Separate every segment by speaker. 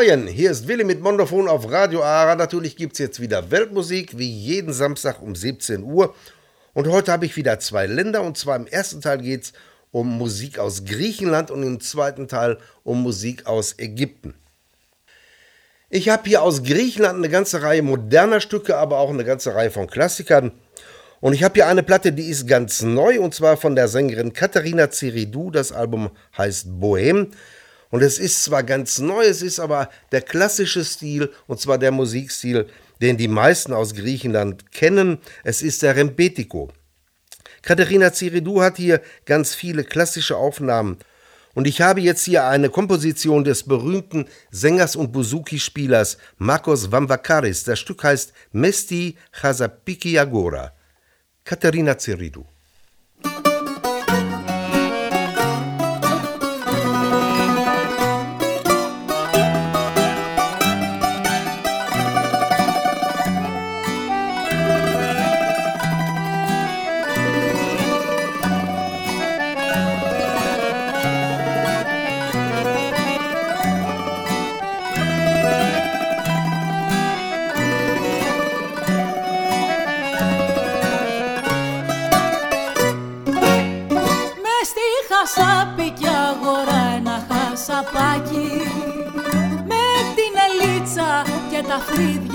Speaker 1: Morgen, hier ist Willi mit Mondofon auf Radio Ara. Natürlich gibt es jetzt wieder Weltmusik, wie jeden Samstag um 17 Uhr. Und heute habe ich wieder zwei Länder. Und zwar im ersten Teil geht es um Musik aus Griechenland und im zweiten Teil um Musik aus Ägypten. Ich habe hier aus Griechenland eine ganze Reihe moderner Stücke, aber auch eine ganze Reihe von Klassikern. Und ich habe hier eine Platte, die ist ganz neu, und zwar von der Sängerin Katharina Ziridou. Das Album heißt Bohem. Und es ist zwar ganz neu, es ist aber der klassische Stil, und zwar der Musikstil, den die meisten aus Griechenland kennen. Es ist der Rembetiko. Katharina Ziridou hat hier ganz viele klassische Aufnahmen und ich habe jetzt hier eine Komposition des berühmten Sängers und Buzuki-Spielers Marcos Vamvakaris. Das Stück heißt Mesti Chasapiki Agora. Katharina Ziridou.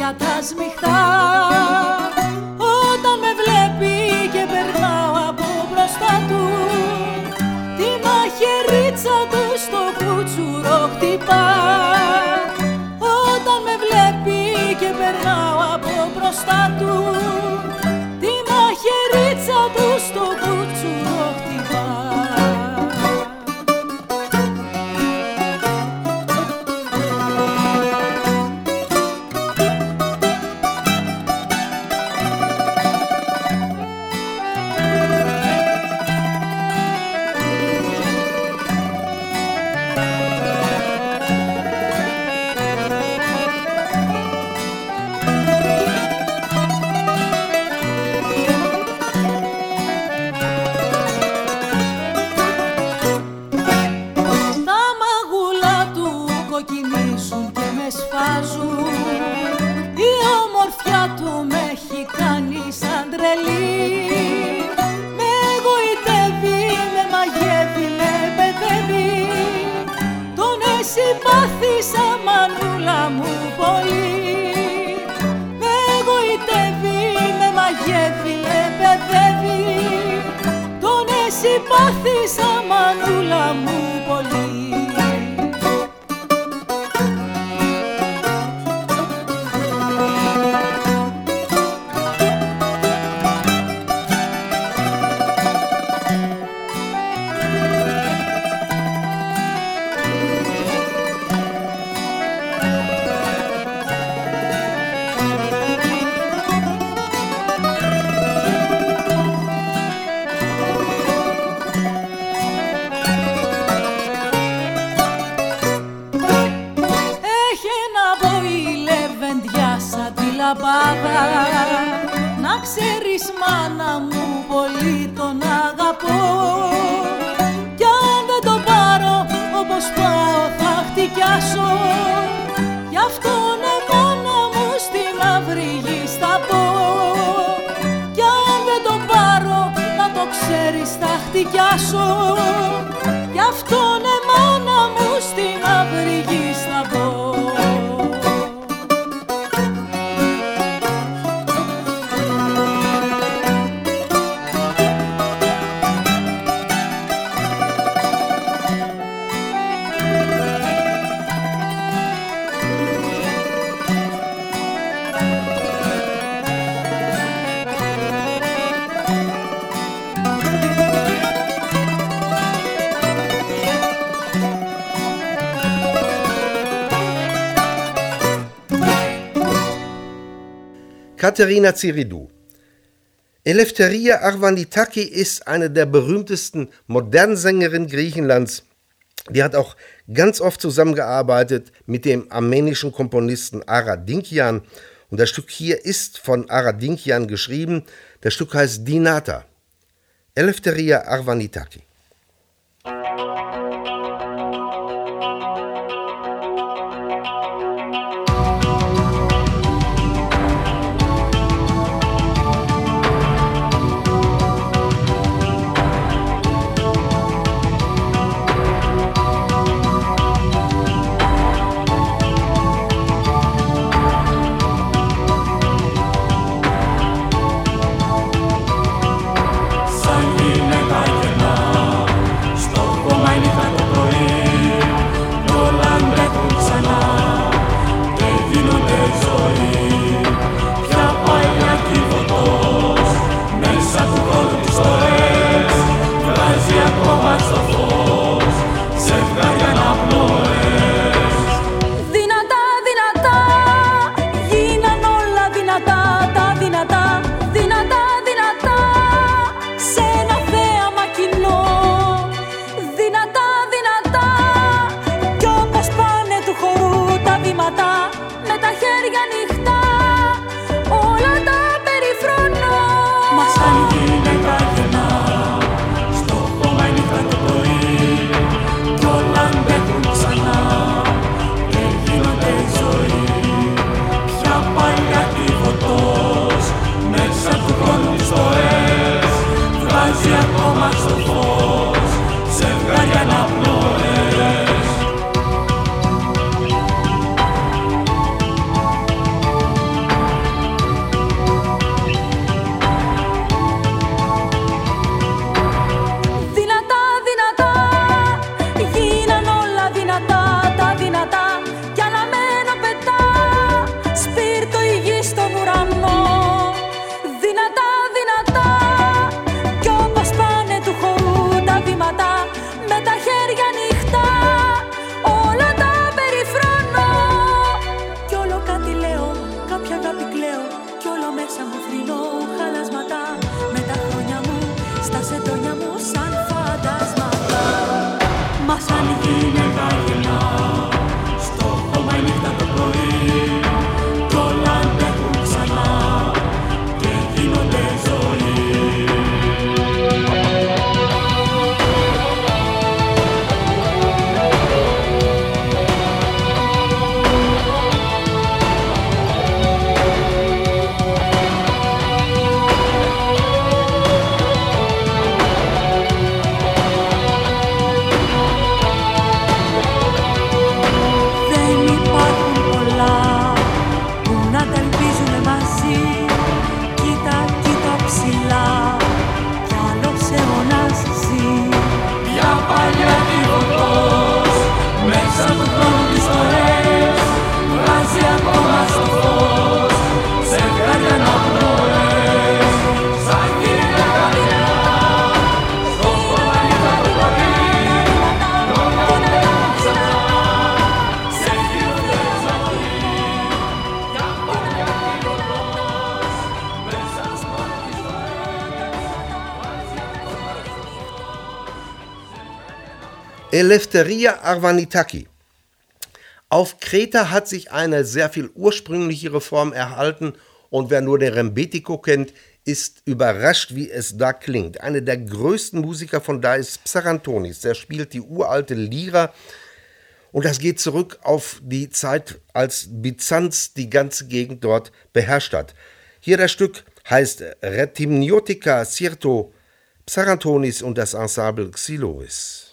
Speaker 2: Φρύδια τα σμιχτά. Όταν με βλέπει και περνάω από μπροστά του τη μαχαιρίτσα του στο κουτσουρό χτυπά μάθεις μανούλα μου πολύ Katharina Ziridou. Eleftheria Arvanitaki ist eine der berühmtesten modernen Sängerinnen Griechenlands. Die hat auch ganz oft zusammengearbeitet mit dem armenischen Komponisten Aradinkian. Und das Stück hier ist von Aradinkian geschrieben. Das Stück heißt Dinata. Eleftheria Arvanitaki.
Speaker 1: Eleftheria arvanitaki. Auf Kreta hat sich eine sehr viel ursprünglichere Form erhalten und wer nur den Rembetiko kennt, ist überrascht, wie es da klingt. Einer der größten Musiker von da ist Psarantonis. Der spielt die uralte Lira und das geht zurück auf die Zeit, als Byzanz die ganze Gegend dort beherrscht hat. Hier das Stück heißt Retimniotica Cirto Psarantonis und das Ensemble Xylois.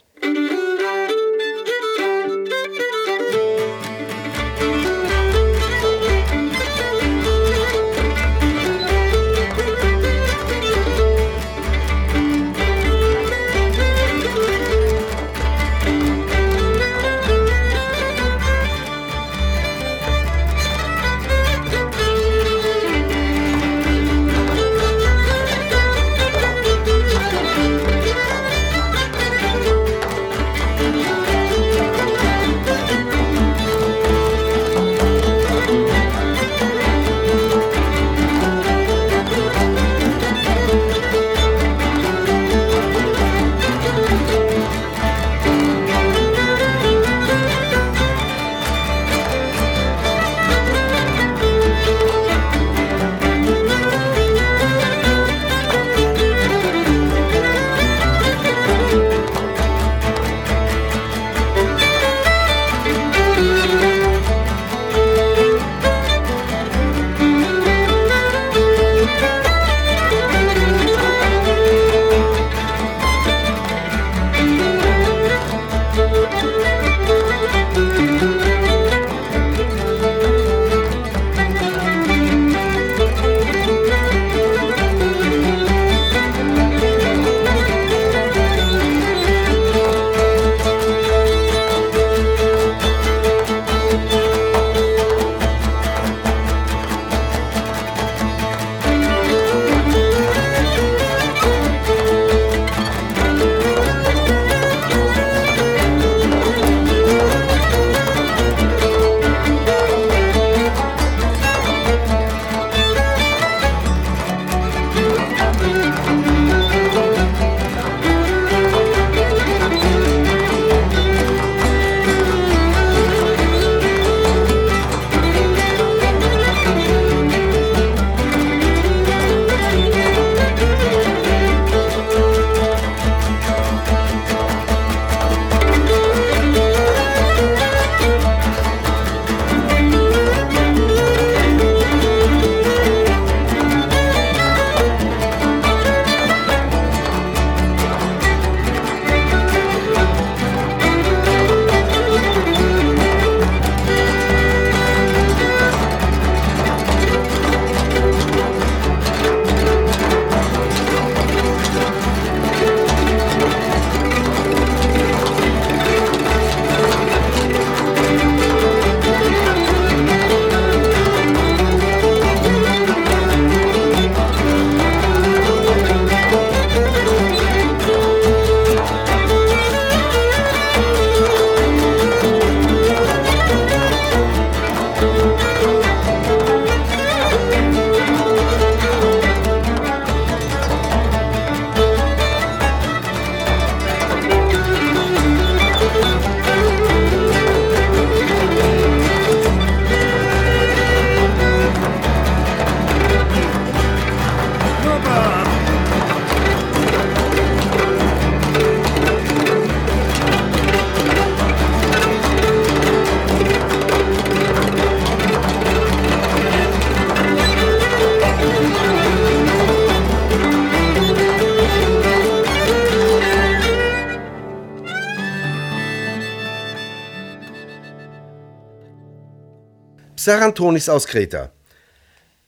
Speaker 1: Sarantonis aus Kreta.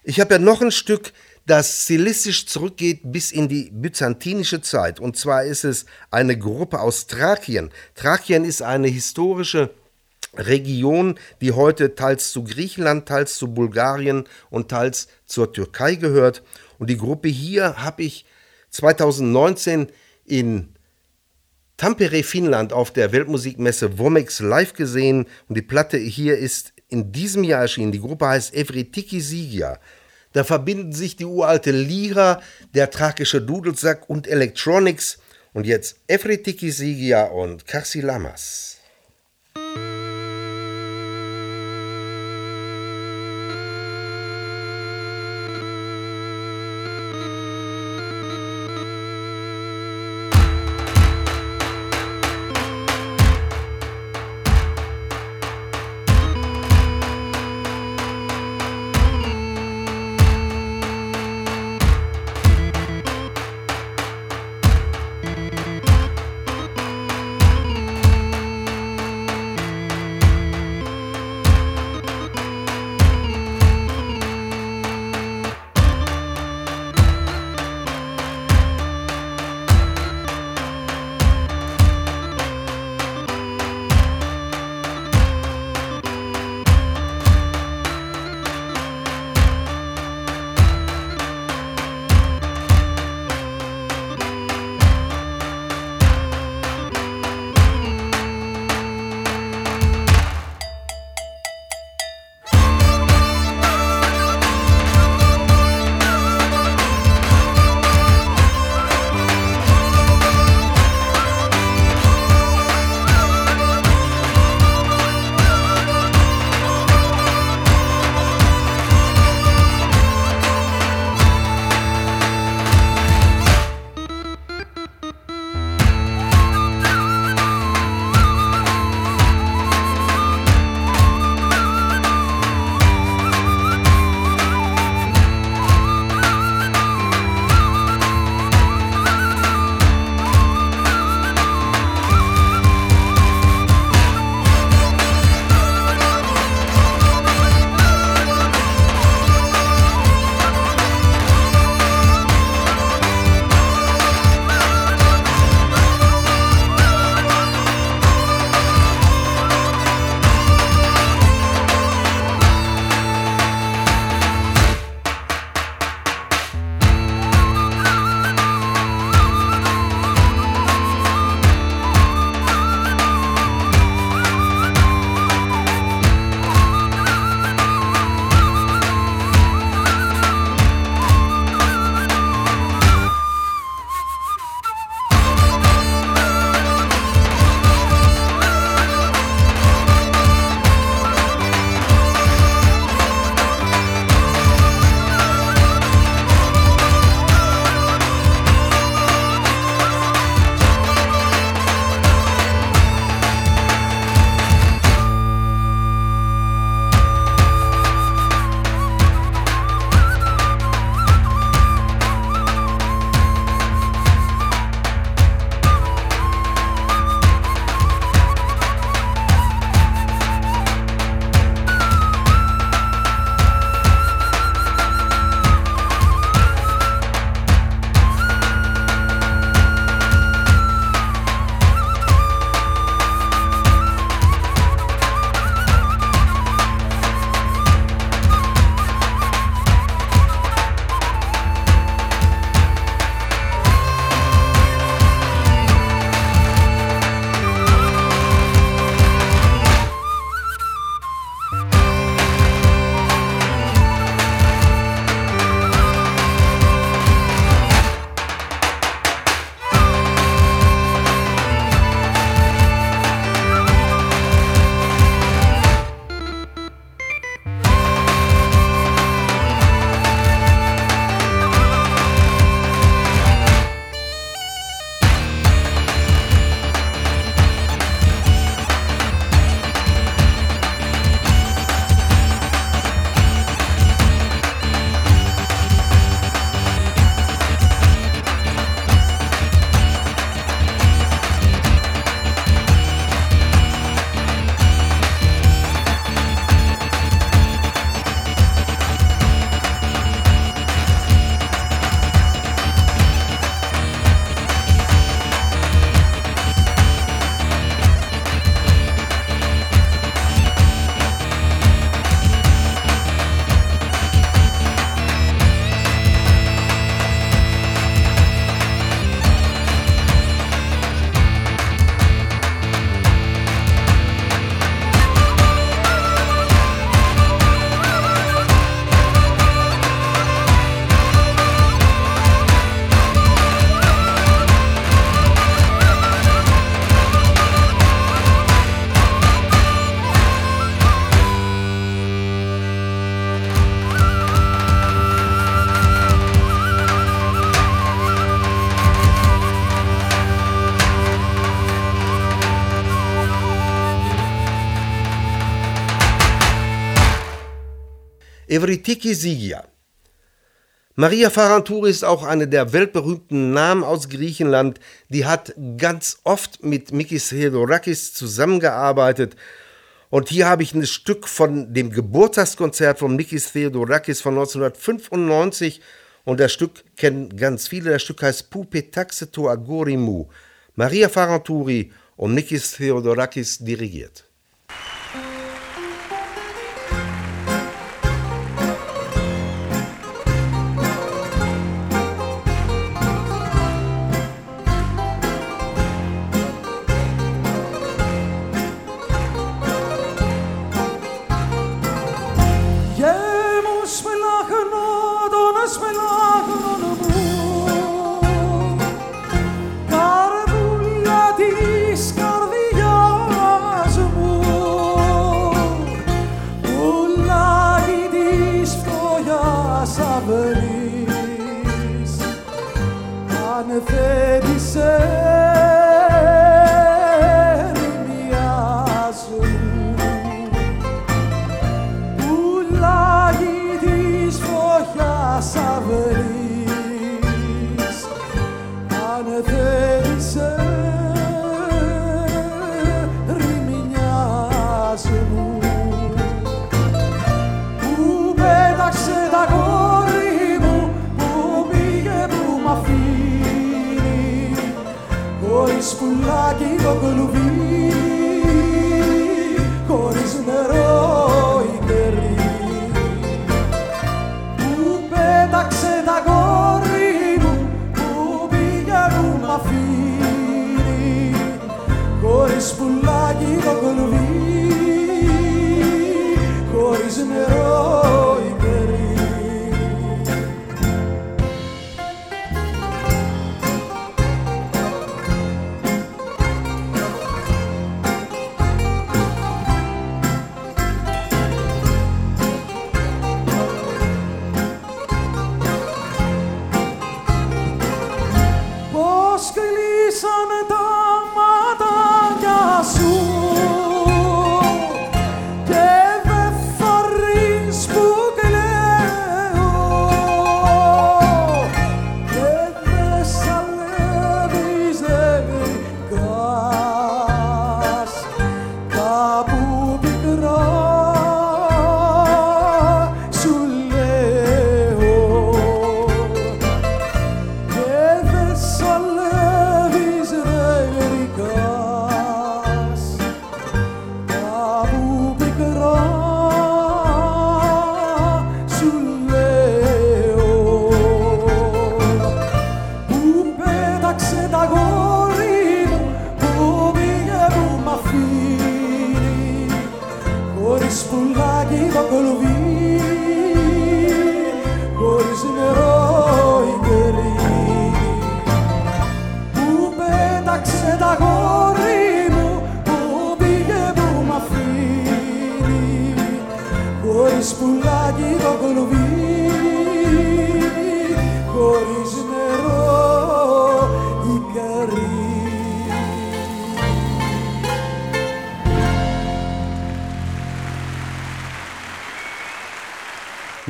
Speaker 1: Ich habe ja noch ein Stück, das stilistisch zurückgeht bis in die byzantinische Zeit. Und zwar ist es eine Gruppe aus Thrakien. Thrakien ist eine historische Region, die heute teils zu Griechenland, teils zu Bulgarien und teils zur Türkei gehört. Und die Gruppe hier habe ich 2019 in Tampere, Finnland auf der Weltmusikmesse Womex live gesehen und die Platte hier ist in diesem Jahr erschienen. Die Gruppe heißt Evritiki Sigia. Da verbinden sich die uralte Lira, der thrakische Dudelsack und Electronics Und jetzt Efritiki Sigia und Karsi Lamas.
Speaker 3: Evritiki Sigia. Maria Faranturi ist auch eine der weltberühmten Namen aus Griechenland. Die hat ganz oft mit Mikis Theodorakis zusammengearbeitet. Und hier habe ich ein Stück von dem Geburtstagskonzert von Mikis Theodorakis von 1995. Und das Stück kennen ganz viele. Das Stück heißt Pupe Taxeto Agorimou. Maria Faranturi und Mikis Theodorakis dirigiert.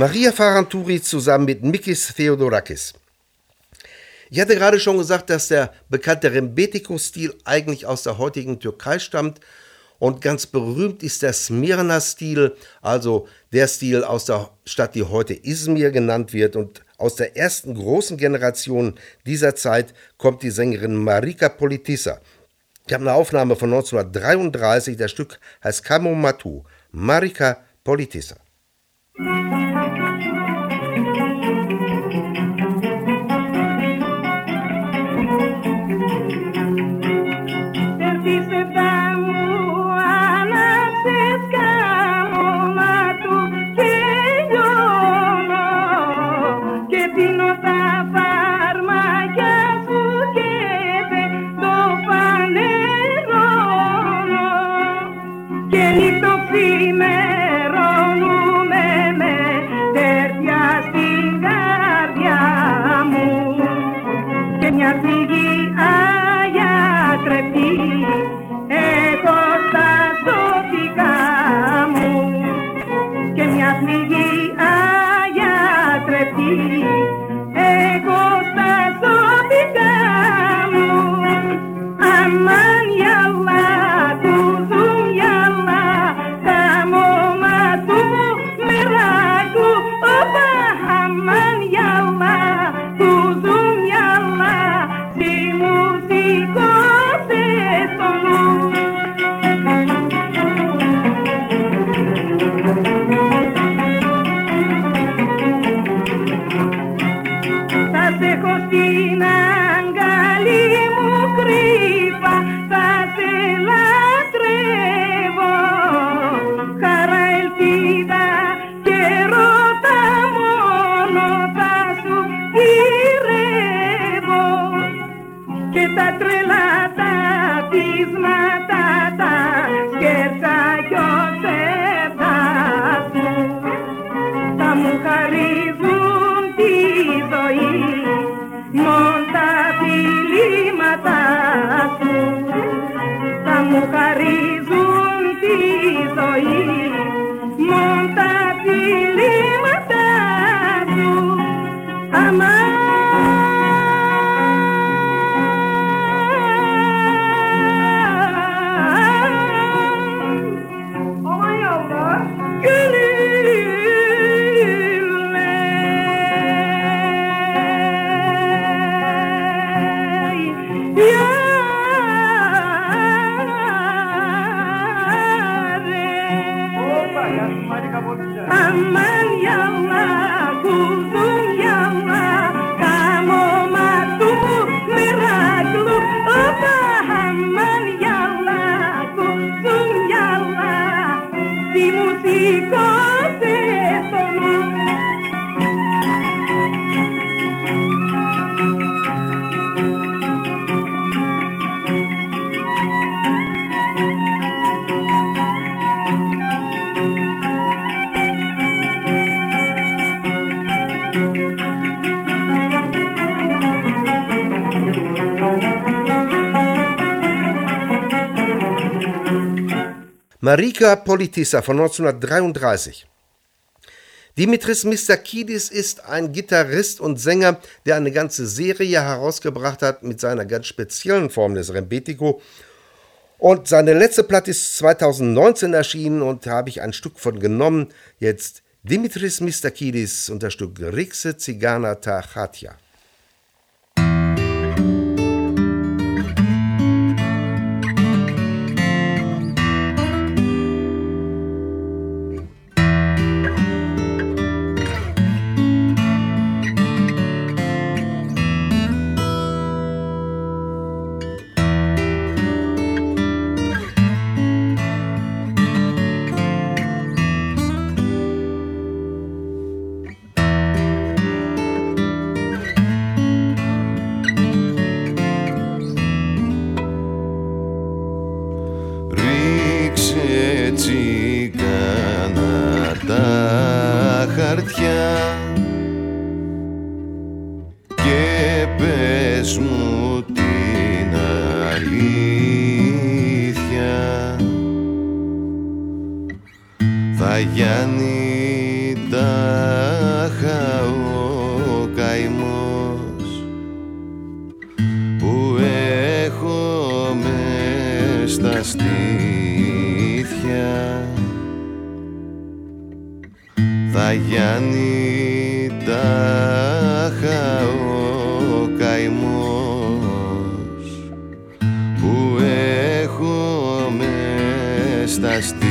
Speaker 3: Maria Faranturi zusammen mit Mikis Theodorakis. Ich hatte gerade schon gesagt, dass der bekannte Rembetiko-Stil eigentlich aus der heutigen Türkei stammt und ganz berühmt ist der Smyrna-Stil, also der Stil aus der Stadt, die heute Izmir genannt wird. Und aus der ersten großen Generation dieser Zeit kommt die Sängerin Marika Politissa. Ich habe eine Aufnahme von 1933, das Stück heißt Kamo Matu, Marika Politissa.
Speaker 4: Marika Politissa von 1933. Dimitris Mistakidis ist ein Gitarrist und Sänger, der eine ganze Serie herausgebracht hat mit seiner ganz speziellen Form des Rembetiko. Und seine letzte Platte ist 2019 erschienen und da habe ich ein Stück von genommen. Jetzt Dimitris Mistakidis und das Stück Rixe Zigana Tachatja. στα στήθια.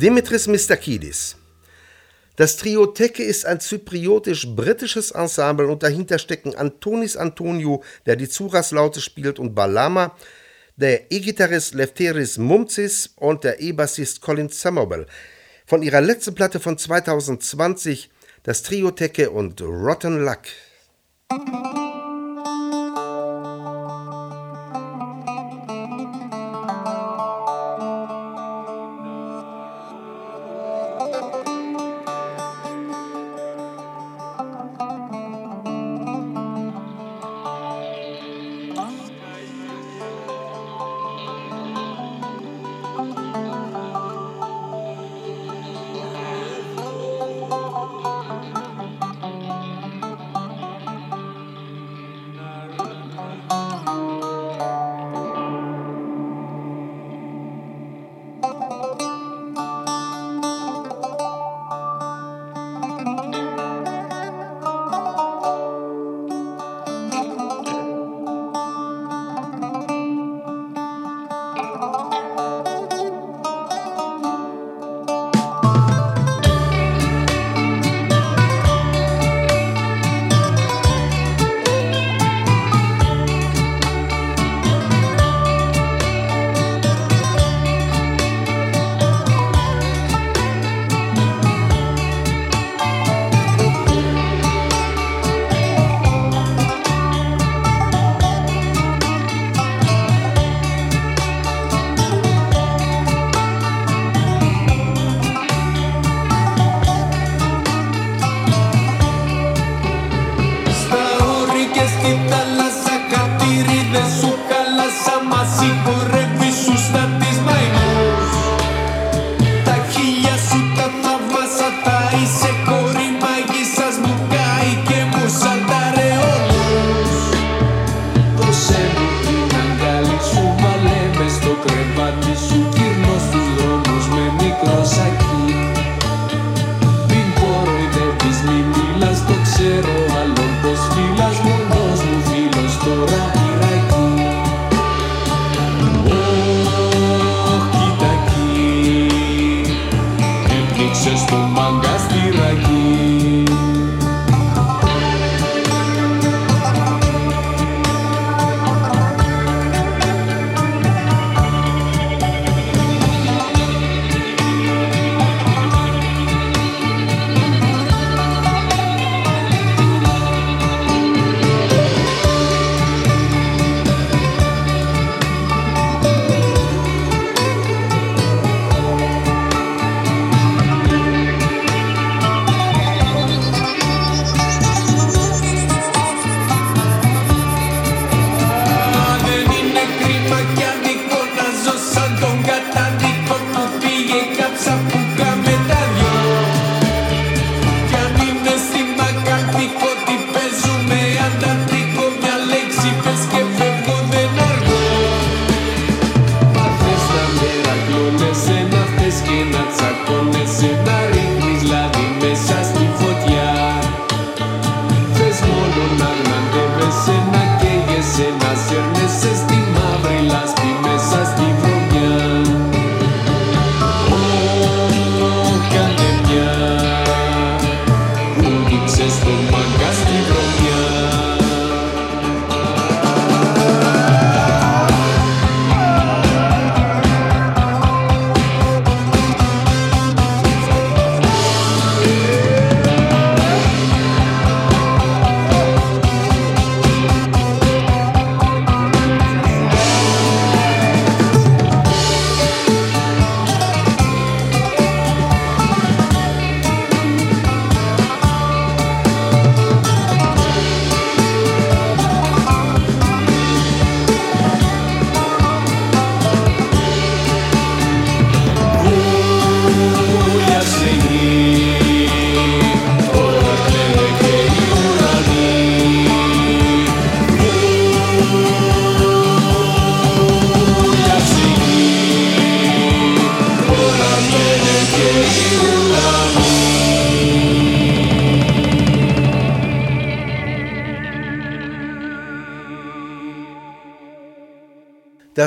Speaker 5: Dimitris Mistakidis. Das Trio Teke ist ein zypriotisch-britisches Ensemble und dahinter stecken Antonis Antonio, der die Zuras-Laute spielt, und Balama, der E-Gitarrist Lefteris Mumzis und der E-Bassist Colin Somerville. Von ihrer letzten Platte von 2020 das Trio Teke und Rotten Luck.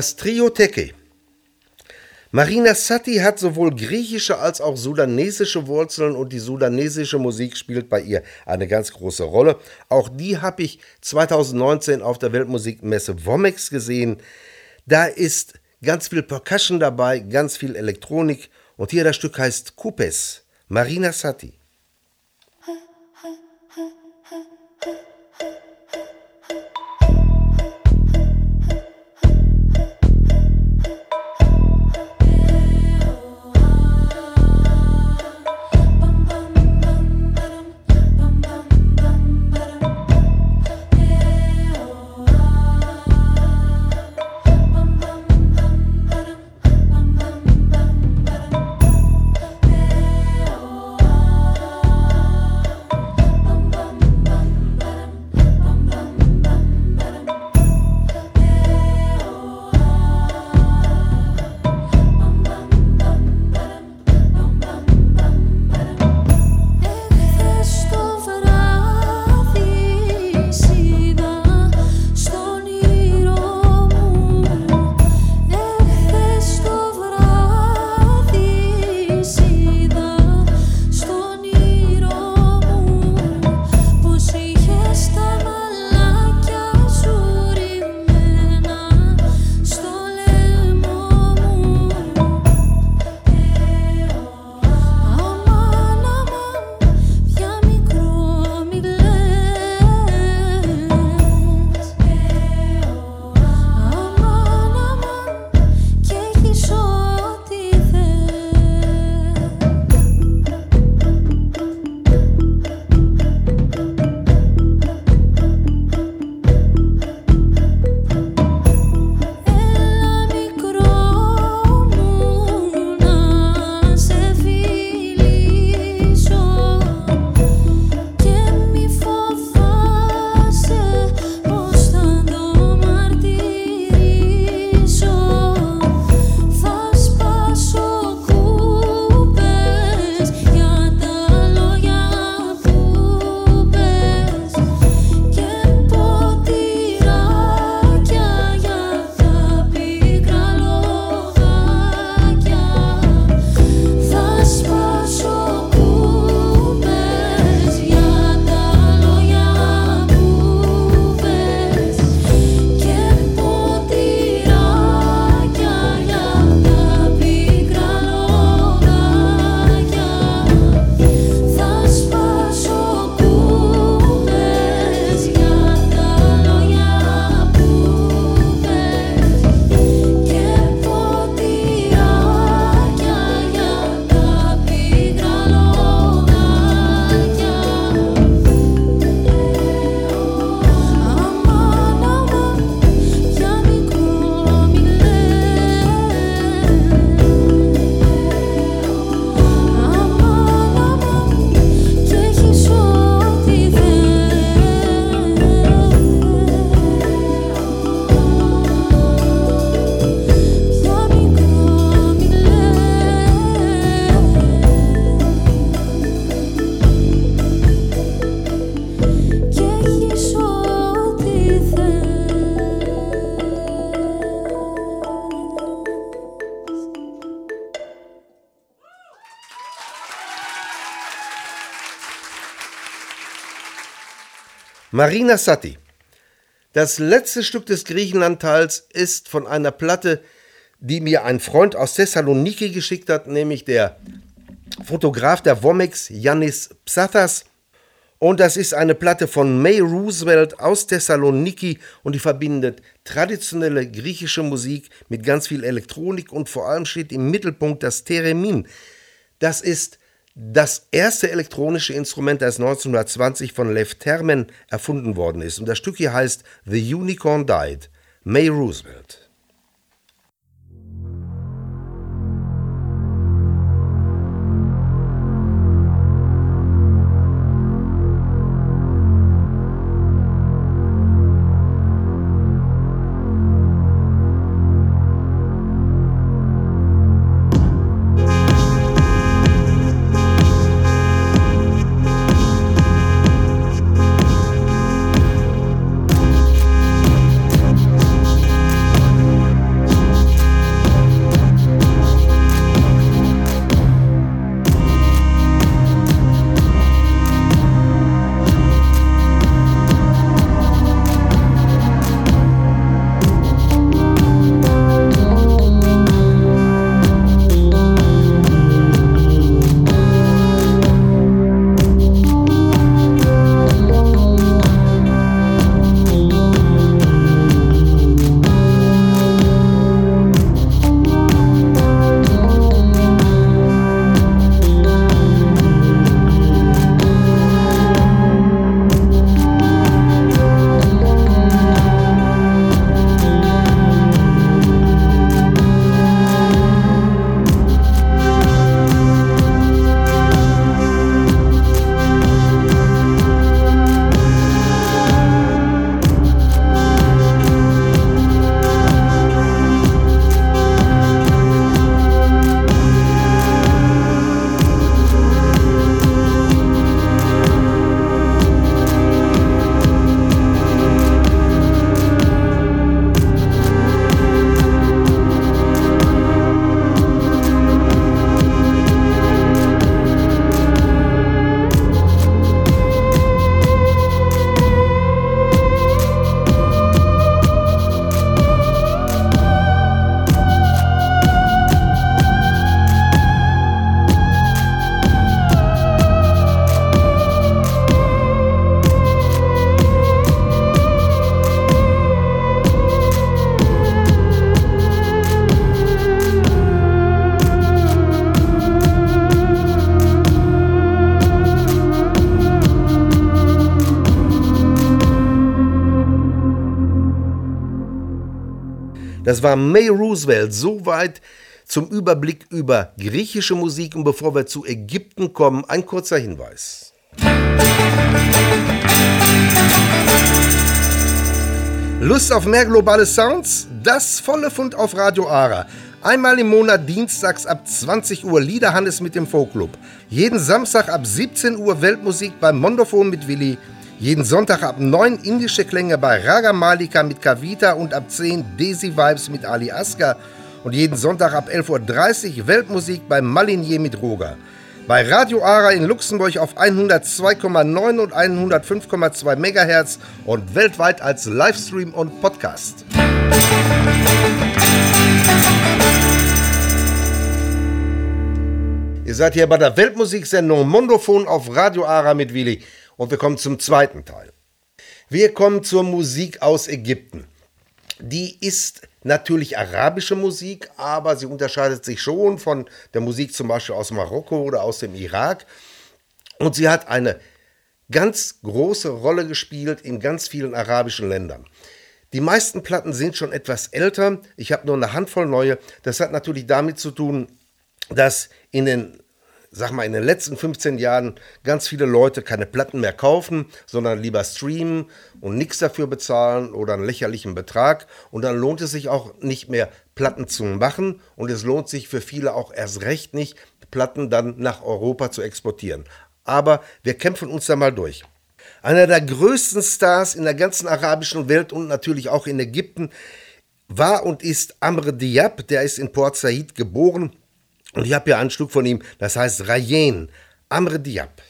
Speaker 6: Das Trio Teke. Marina Satti hat sowohl griechische als auch sudanesische Wurzeln und die sudanesische Musik spielt bei ihr eine ganz große Rolle. Auch die habe ich 2019 auf der Weltmusikmesse Womex gesehen. Da ist ganz viel Percussion dabei, ganz viel Elektronik und hier das Stück heißt Kupes, Marina Satti. Marina Satti. Das letzte Stück des Griechenlandteils ist von einer Platte, die mir ein Freund aus Thessaloniki geschickt hat, nämlich der Fotograf der Womex, Yannis Psathas. Und das ist eine Platte von May Roosevelt aus Thessaloniki und die verbindet traditionelle griechische Musik mit ganz viel Elektronik und vor allem steht im Mittelpunkt das Theremin. Das ist das erste elektronische Instrument, das 1920 von Lev Termen erfunden worden ist. Und das Stück hier heißt The Unicorn Died, May Roosevelt.
Speaker 1: Das war May Roosevelt. Soweit zum Überblick über griechische Musik. Und bevor wir zu Ägypten kommen, ein kurzer Hinweis. Lust auf mehr globale Sounds? Das volle Fund auf Radio Ara. Einmal im Monat dienstags ab 20 Uhr Liederhannes mit dem Folkclub. Jeden Samstag ab 17 Uhr Weltmusik beim Mondophon mit Willi. Jeden Sonntag ab 9 indische Klänge bei Raga Malika mit Kavita und ab 10 Desi Vibes mit Ali Asker. Und jeden Sonntag ab 11.30 Uhr Weltmusik bei Malinier mit Roger. Bei Radio Ara in Luxemburg auf 102,9 und 105,2 MHz und weltweit als Livestream und Podcast. Ihr seid hier bei der Weltmusiksendung Mondophon auf Radio Ara mit Willi und wir kommen zum zweiten Teil. Wir kommen zur Musik aus Ägypten. Die ist natürlich arabische Musik, aber sie unterscheidet sich schon von der Musik zum Beispiel aus Marokko oder aus dem Irak. Und sie hat eine ganz große Rolle gespielt in ganz vielen arabischen Ländern. Die meisten Platten sind schon etwas älter. Ich habe nur eine Handvoll neue. Das hat natürlich damit zu tun, dass in den sag mal, in den letzten 15 Jahren ganz viele Leute keine Platten mehr kaufen, sondern lieber streamen und nichts dafür bezahlen oder einen lächerlichen Betrag. Und dann lohnt es sich auch nicht mehr, Platten zu machen. Und es lohnt sich für viele auch erst recht nicht, Platten dann nach Europa zu exportieren. Aber wir kämpfen uns da mal durch. Einer der größten Stars in der ganzen arabischen Welt und natürlich auch in Ägypten war und ist Amr Diab, der ist in Port Said geboren und ich habe hier ein Stück von ihm, das heißt Rayen, Amr Diab.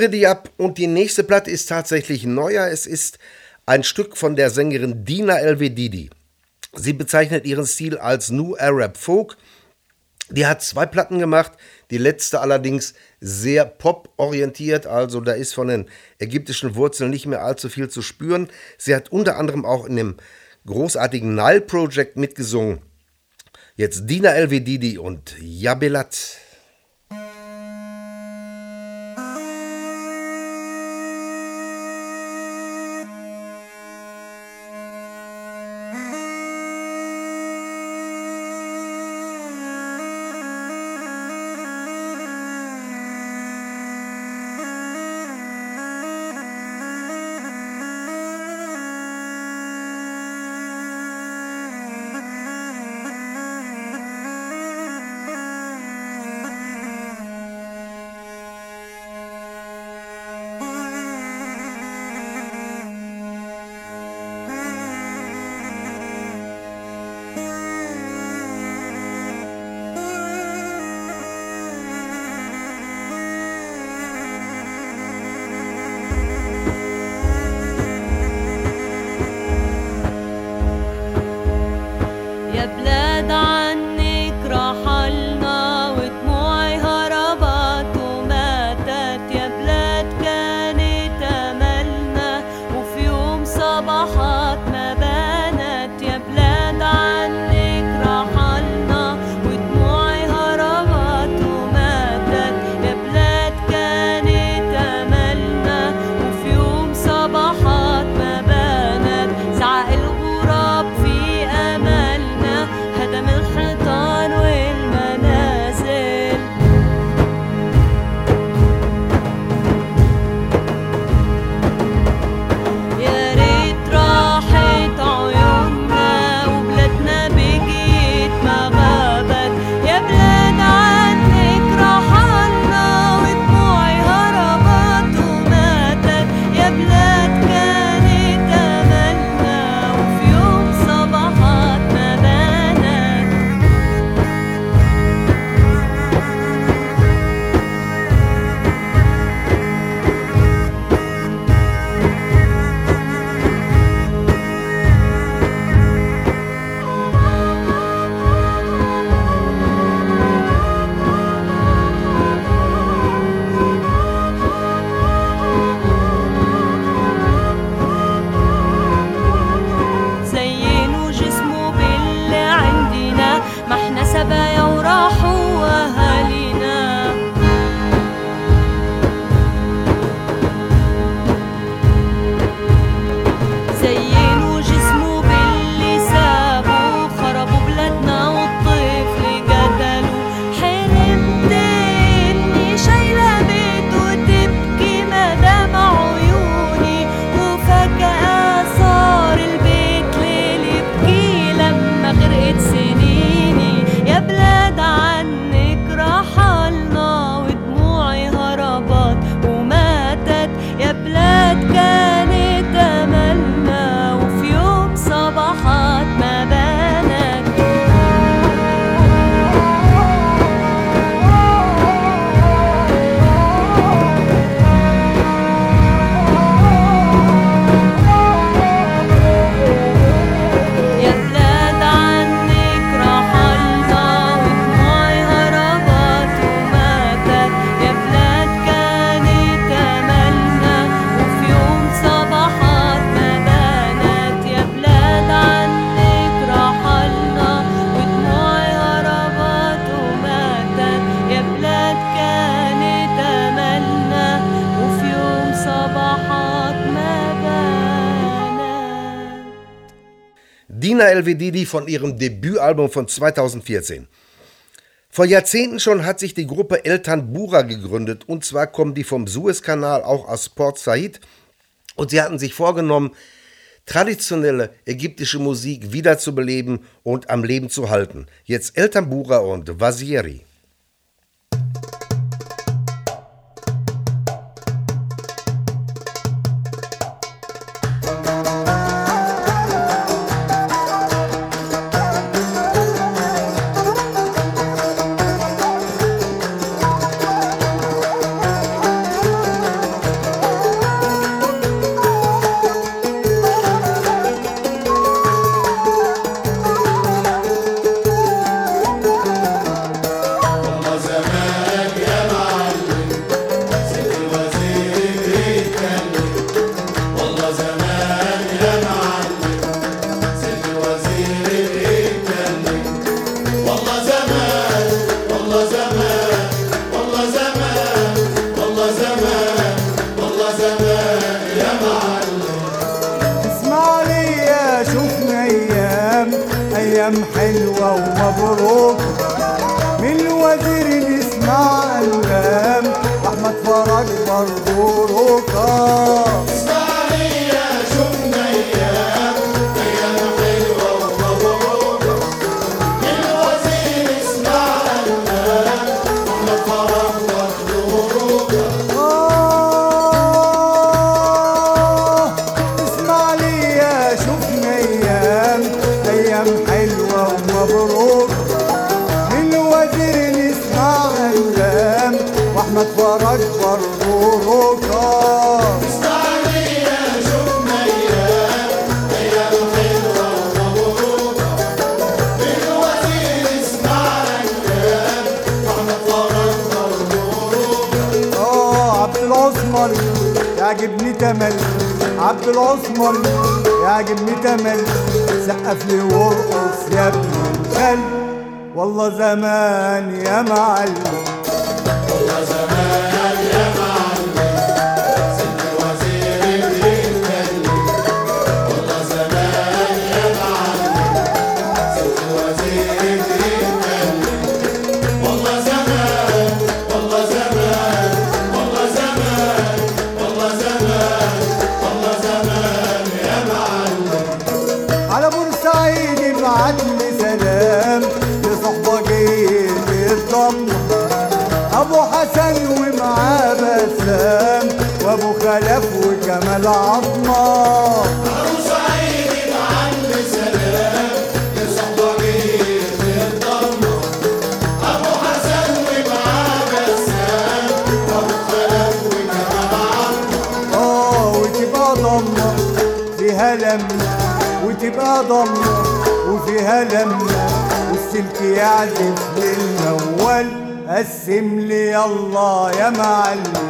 Speaker 7: Amre Diab und die nächste Platte ist tatsächlich neuer. Es ist ein Stück von der Sängerin Dina Elvedidi. Sie bezeichnet ihren Stil als New Arab Folk. Die hat zwei Platten gemacht, die letzte allerdings sehr pop-orientiert, also da ist von den ägyptischen Wurzeln nicht mehr allzu viel zu spüren. Sie hat unter anderem auch in dem großartigen Nile Project mitgesungen. Jetzt Dina Elvedidi und Jabelat.
Speaker 1: Dina El-Vedidi von ihrem Debütalbum von 2014. Vor Jahrzehnten schon hat sich die Gruppe Eltan Bura gegründet und zwar kommen die vom Suezkanal auch aus Port Said und sie hatten sich vorgenommen, traditionelle ägyptische Musik wiederzubeleben und am Leben zu halten. Jetzt Eltan Bura und Vasieri.
Speaker 8: تمل عبد العثمر يعجبني تمل سقف لي وأرقص يا ابن الخل. والله زمان يا معلم. ضمة وفيها لمة والسلك يعزف للموال قسم لي يلا يا معلم.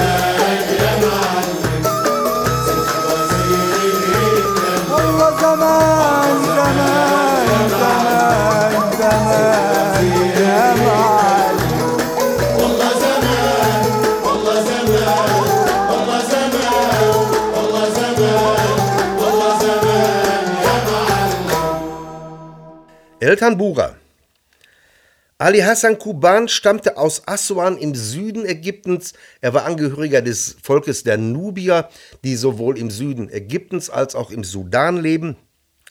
Speaker 1: Elternbura. Ali Hassan Kuban stammte aus Aswan im Süden Ägyptens. Er war Angehöriger des Volkes der Nubier, die sowohl im Süden Ägyptens als auch im Sudan leben.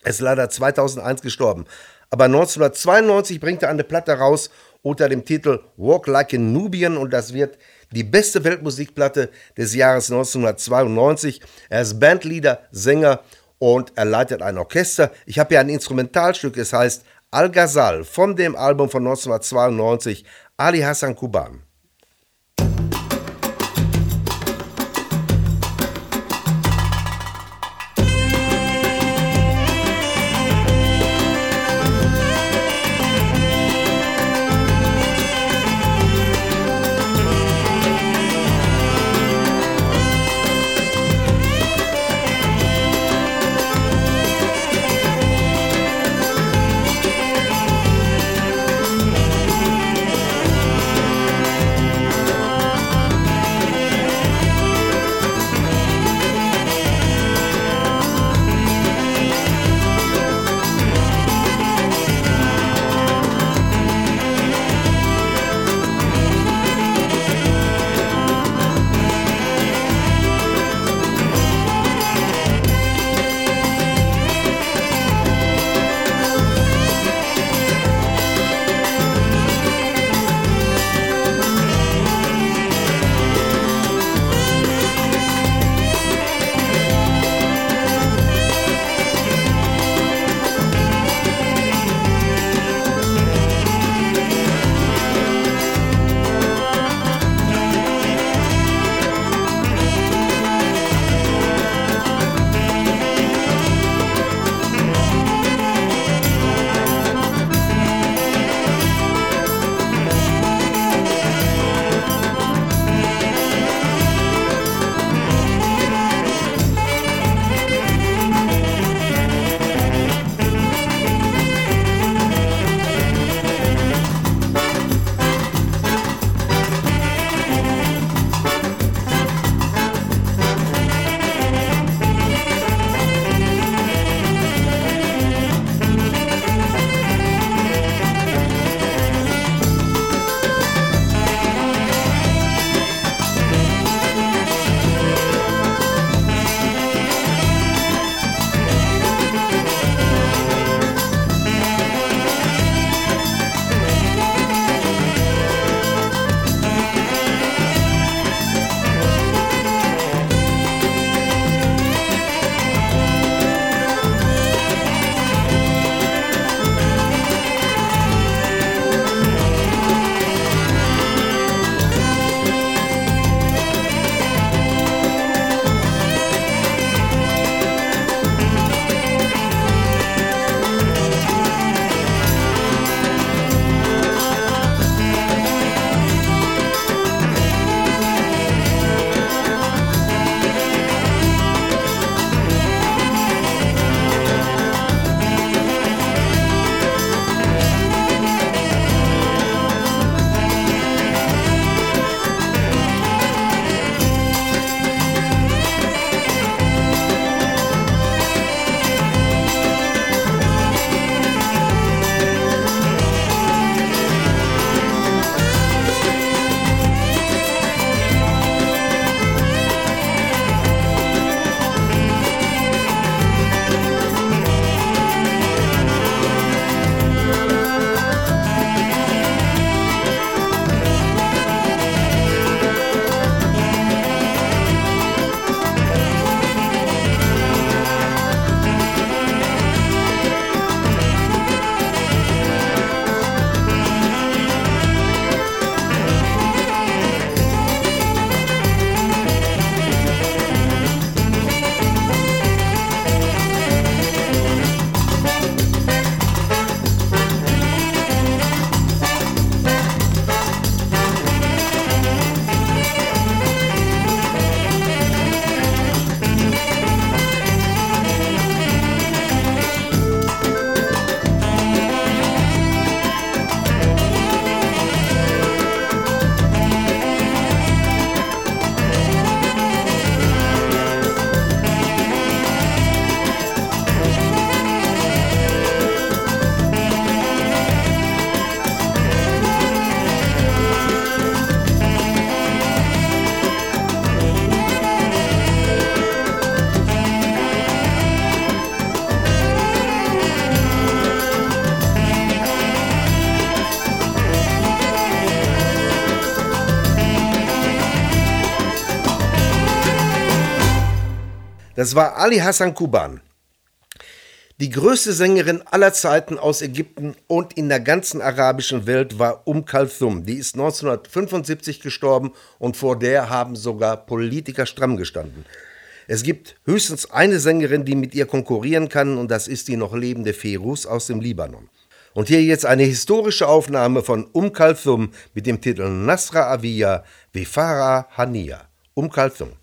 Speaker 1: Er ist leider 2001 gestorben. Aber 1992 bringt er eine Platte raus unter dem Titel Walk Like a Nubian und das wird die beste Weltmusikplatte des Jahres 1992. Er ist Bandleader, Sänger und er leitet ein Orchester. Ich habe hier ein Instrumentalstück, es heißt Al-Ghazal von dem Album von 1992 Ali Hassan Kuban.
Speaker 9: Das war Ali Hassan Kuban. Die größte Sängerin aller Zeiten aus Ägypten und in der ganzen arabischen Welt war Um Kalthum. Die ist 1975 gestorben und vor der haben sogar Politiker stramm gestanden. Es gibt höchstens eine Sängerin, die mit ihr konkurrieren kann und das ist die noch lebende Ferus aus dem Libanon. Und hier jetzt eine historische Aufnahme von Um Kalthum mit dem Titel Nasra Avia Vifara Hania. Um Kalthum.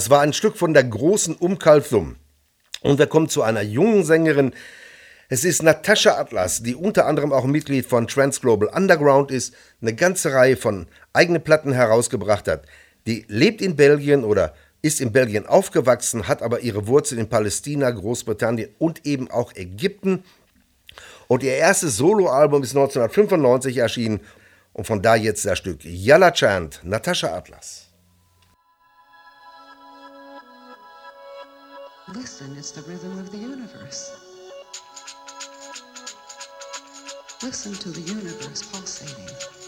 Speaker 9: Das war ein Stück von der großen Umkalthum. Und wir kommen zu einer jungen Sängerin. Es ist Natascha Atlas, die unter anderem auch Mitglied von Trans Global Underground ist, eine ganze Reihe von eigenen Platten herausgebracht hat. Die lebt in Belgien oder ist in Belgien aufgewachsen, hat aber ihre Wurzeln in Palästina, Großbritannien und eben auch Ägypten. Und ihr erstes Soloalbum ist 1995 erschienen und von da jetzt das Stück Yalla Chant, Natascha Atlas.
Speaker 10: Listen, it's the rhythm of the universe. Listen to the universe pulsating.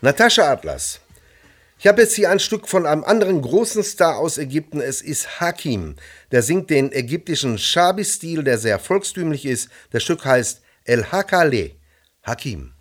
Speaker 11: Natascha Atlas. Ich habe jetzt hier ein Stück von einem anderen großen Star aus Ägypten. Es ist Hakim. Der singt den ägyptischen Shabi-Stil, der sehr volkstümlich ist. Das Stück heißt El Hakale. Hakim.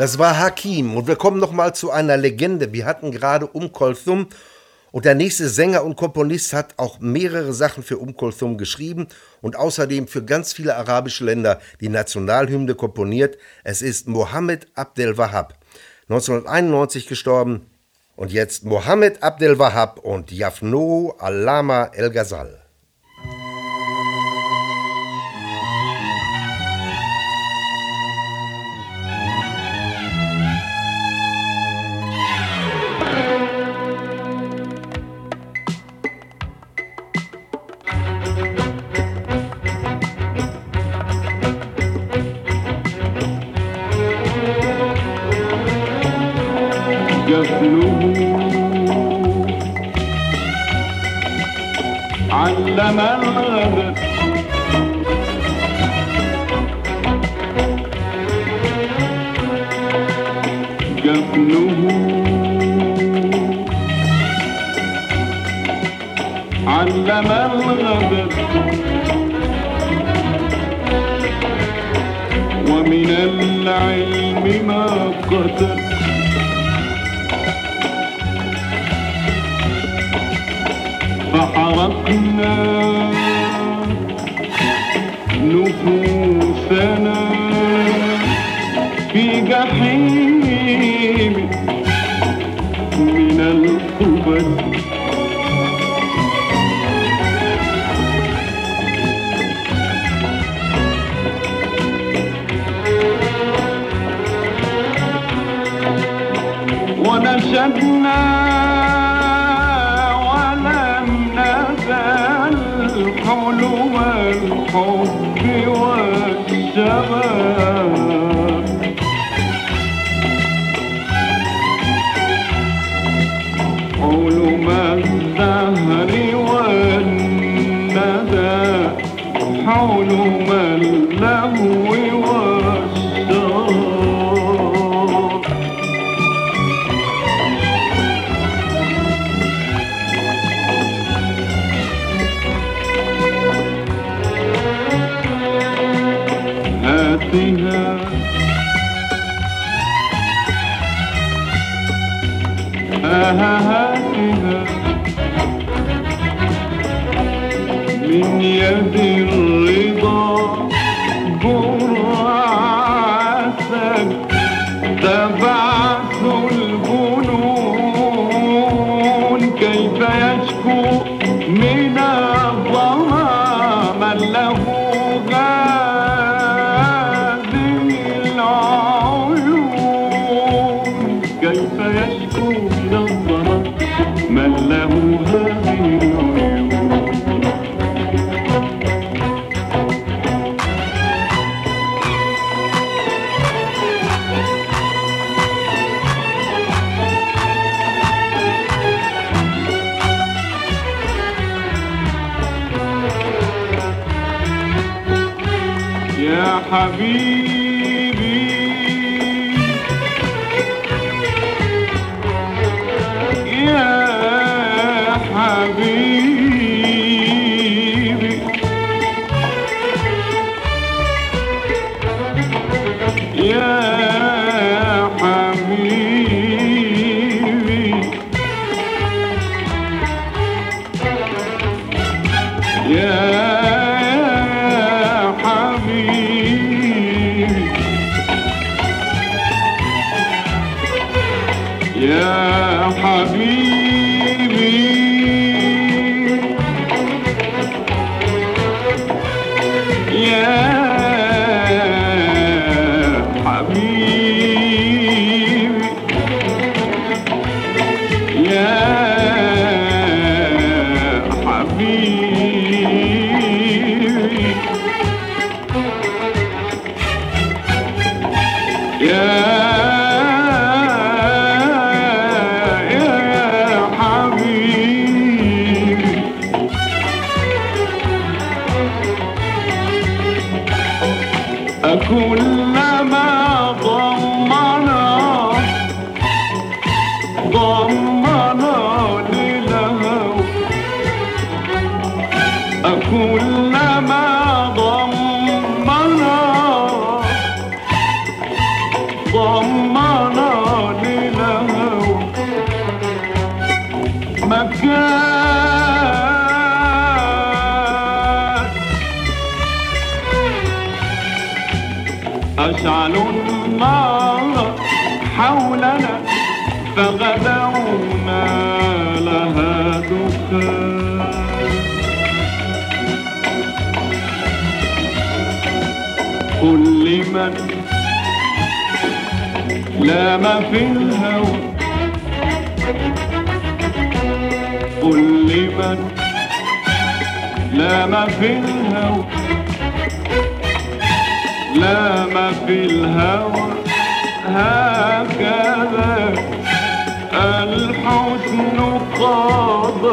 Speaker 11: Das war Hakim. Und wir kommen nochmal zu einer Legende. Wir hatten gerade Um Kulthum. Und der nächste Sänger und Komponist hat auch mehrere Sachen für Um Kulthum geschrieben und außerdem für ganz viele arabische Länder die Nationalhymne komponiert. Es ist Mohammed Abdel Wahab. 1991 gestorben. Und jetzt Mohammed Abdel Wahab und Jafno Allama El Ghazal.
Speaker 12: caminhar. نام في الهوى. قل لمن؟ نام في الهوى. نام في الهوى. هكذا الحسن قد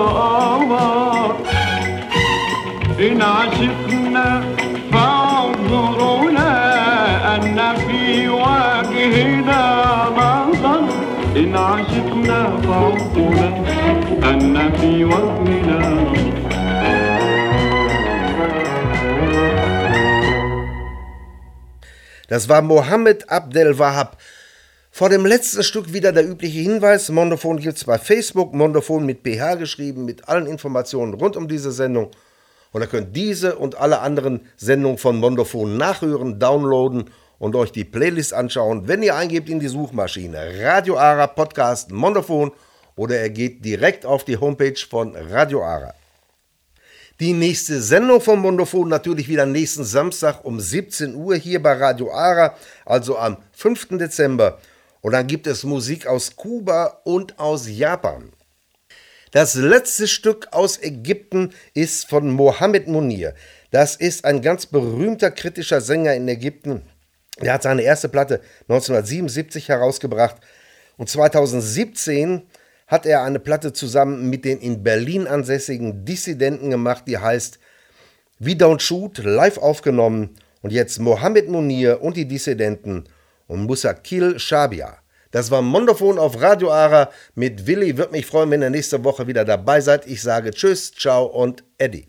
Speaker 12: أمر إن عشق يعلمون أن في وهننا
Speaker 1: Das war Mohammed Abdel Wahab.
Speaker 13: Vor dem letzten Stück wieder der übliche Hinweis. Mondophon gibt's bei Facebook. Mondophon mit PH geschrieben, mit allen Informationen rund um diese Sendung. Und ihr könnt diese und alle anderen Sendungen von Mondophon nachhören, downloaden und euch die Playlist anschauen, wenn ihr eingebt in die Suchmaschine Radio Ara Podcast Mondophon oder ihr geht direkt auf die Homepage von Radio Ara. Die nächste Sendung von Mondophon natürlich wieder nächsten Samstag um 17 Uhr hier bei Radio Ara, also am 5. Dezember. Und dann gibt es Musik aus Kuba und aus Japan. Das letzte Stück aus Ägypten ist von Mohammed Munir. Das ist ein ganz berühmter kritischer Sänger in Ägypten. Er hat seine erste Platte 1977 herausgebracht und 2017 hat er eine Platte zusammen mit den in Berlin ansässigen Dissidenten gemacht, die heißt We Don't Shoot, live aufgenommen und jetzt Mohammed Munir und die Dissidenten und Musakil Shabia. Das war Mondophon auf Radio Ara mit Willi. Würde mich freuen, wenn ihr nächste Woche wieder dabei seid. Ich sage Tschüss, Ciao und Eddie.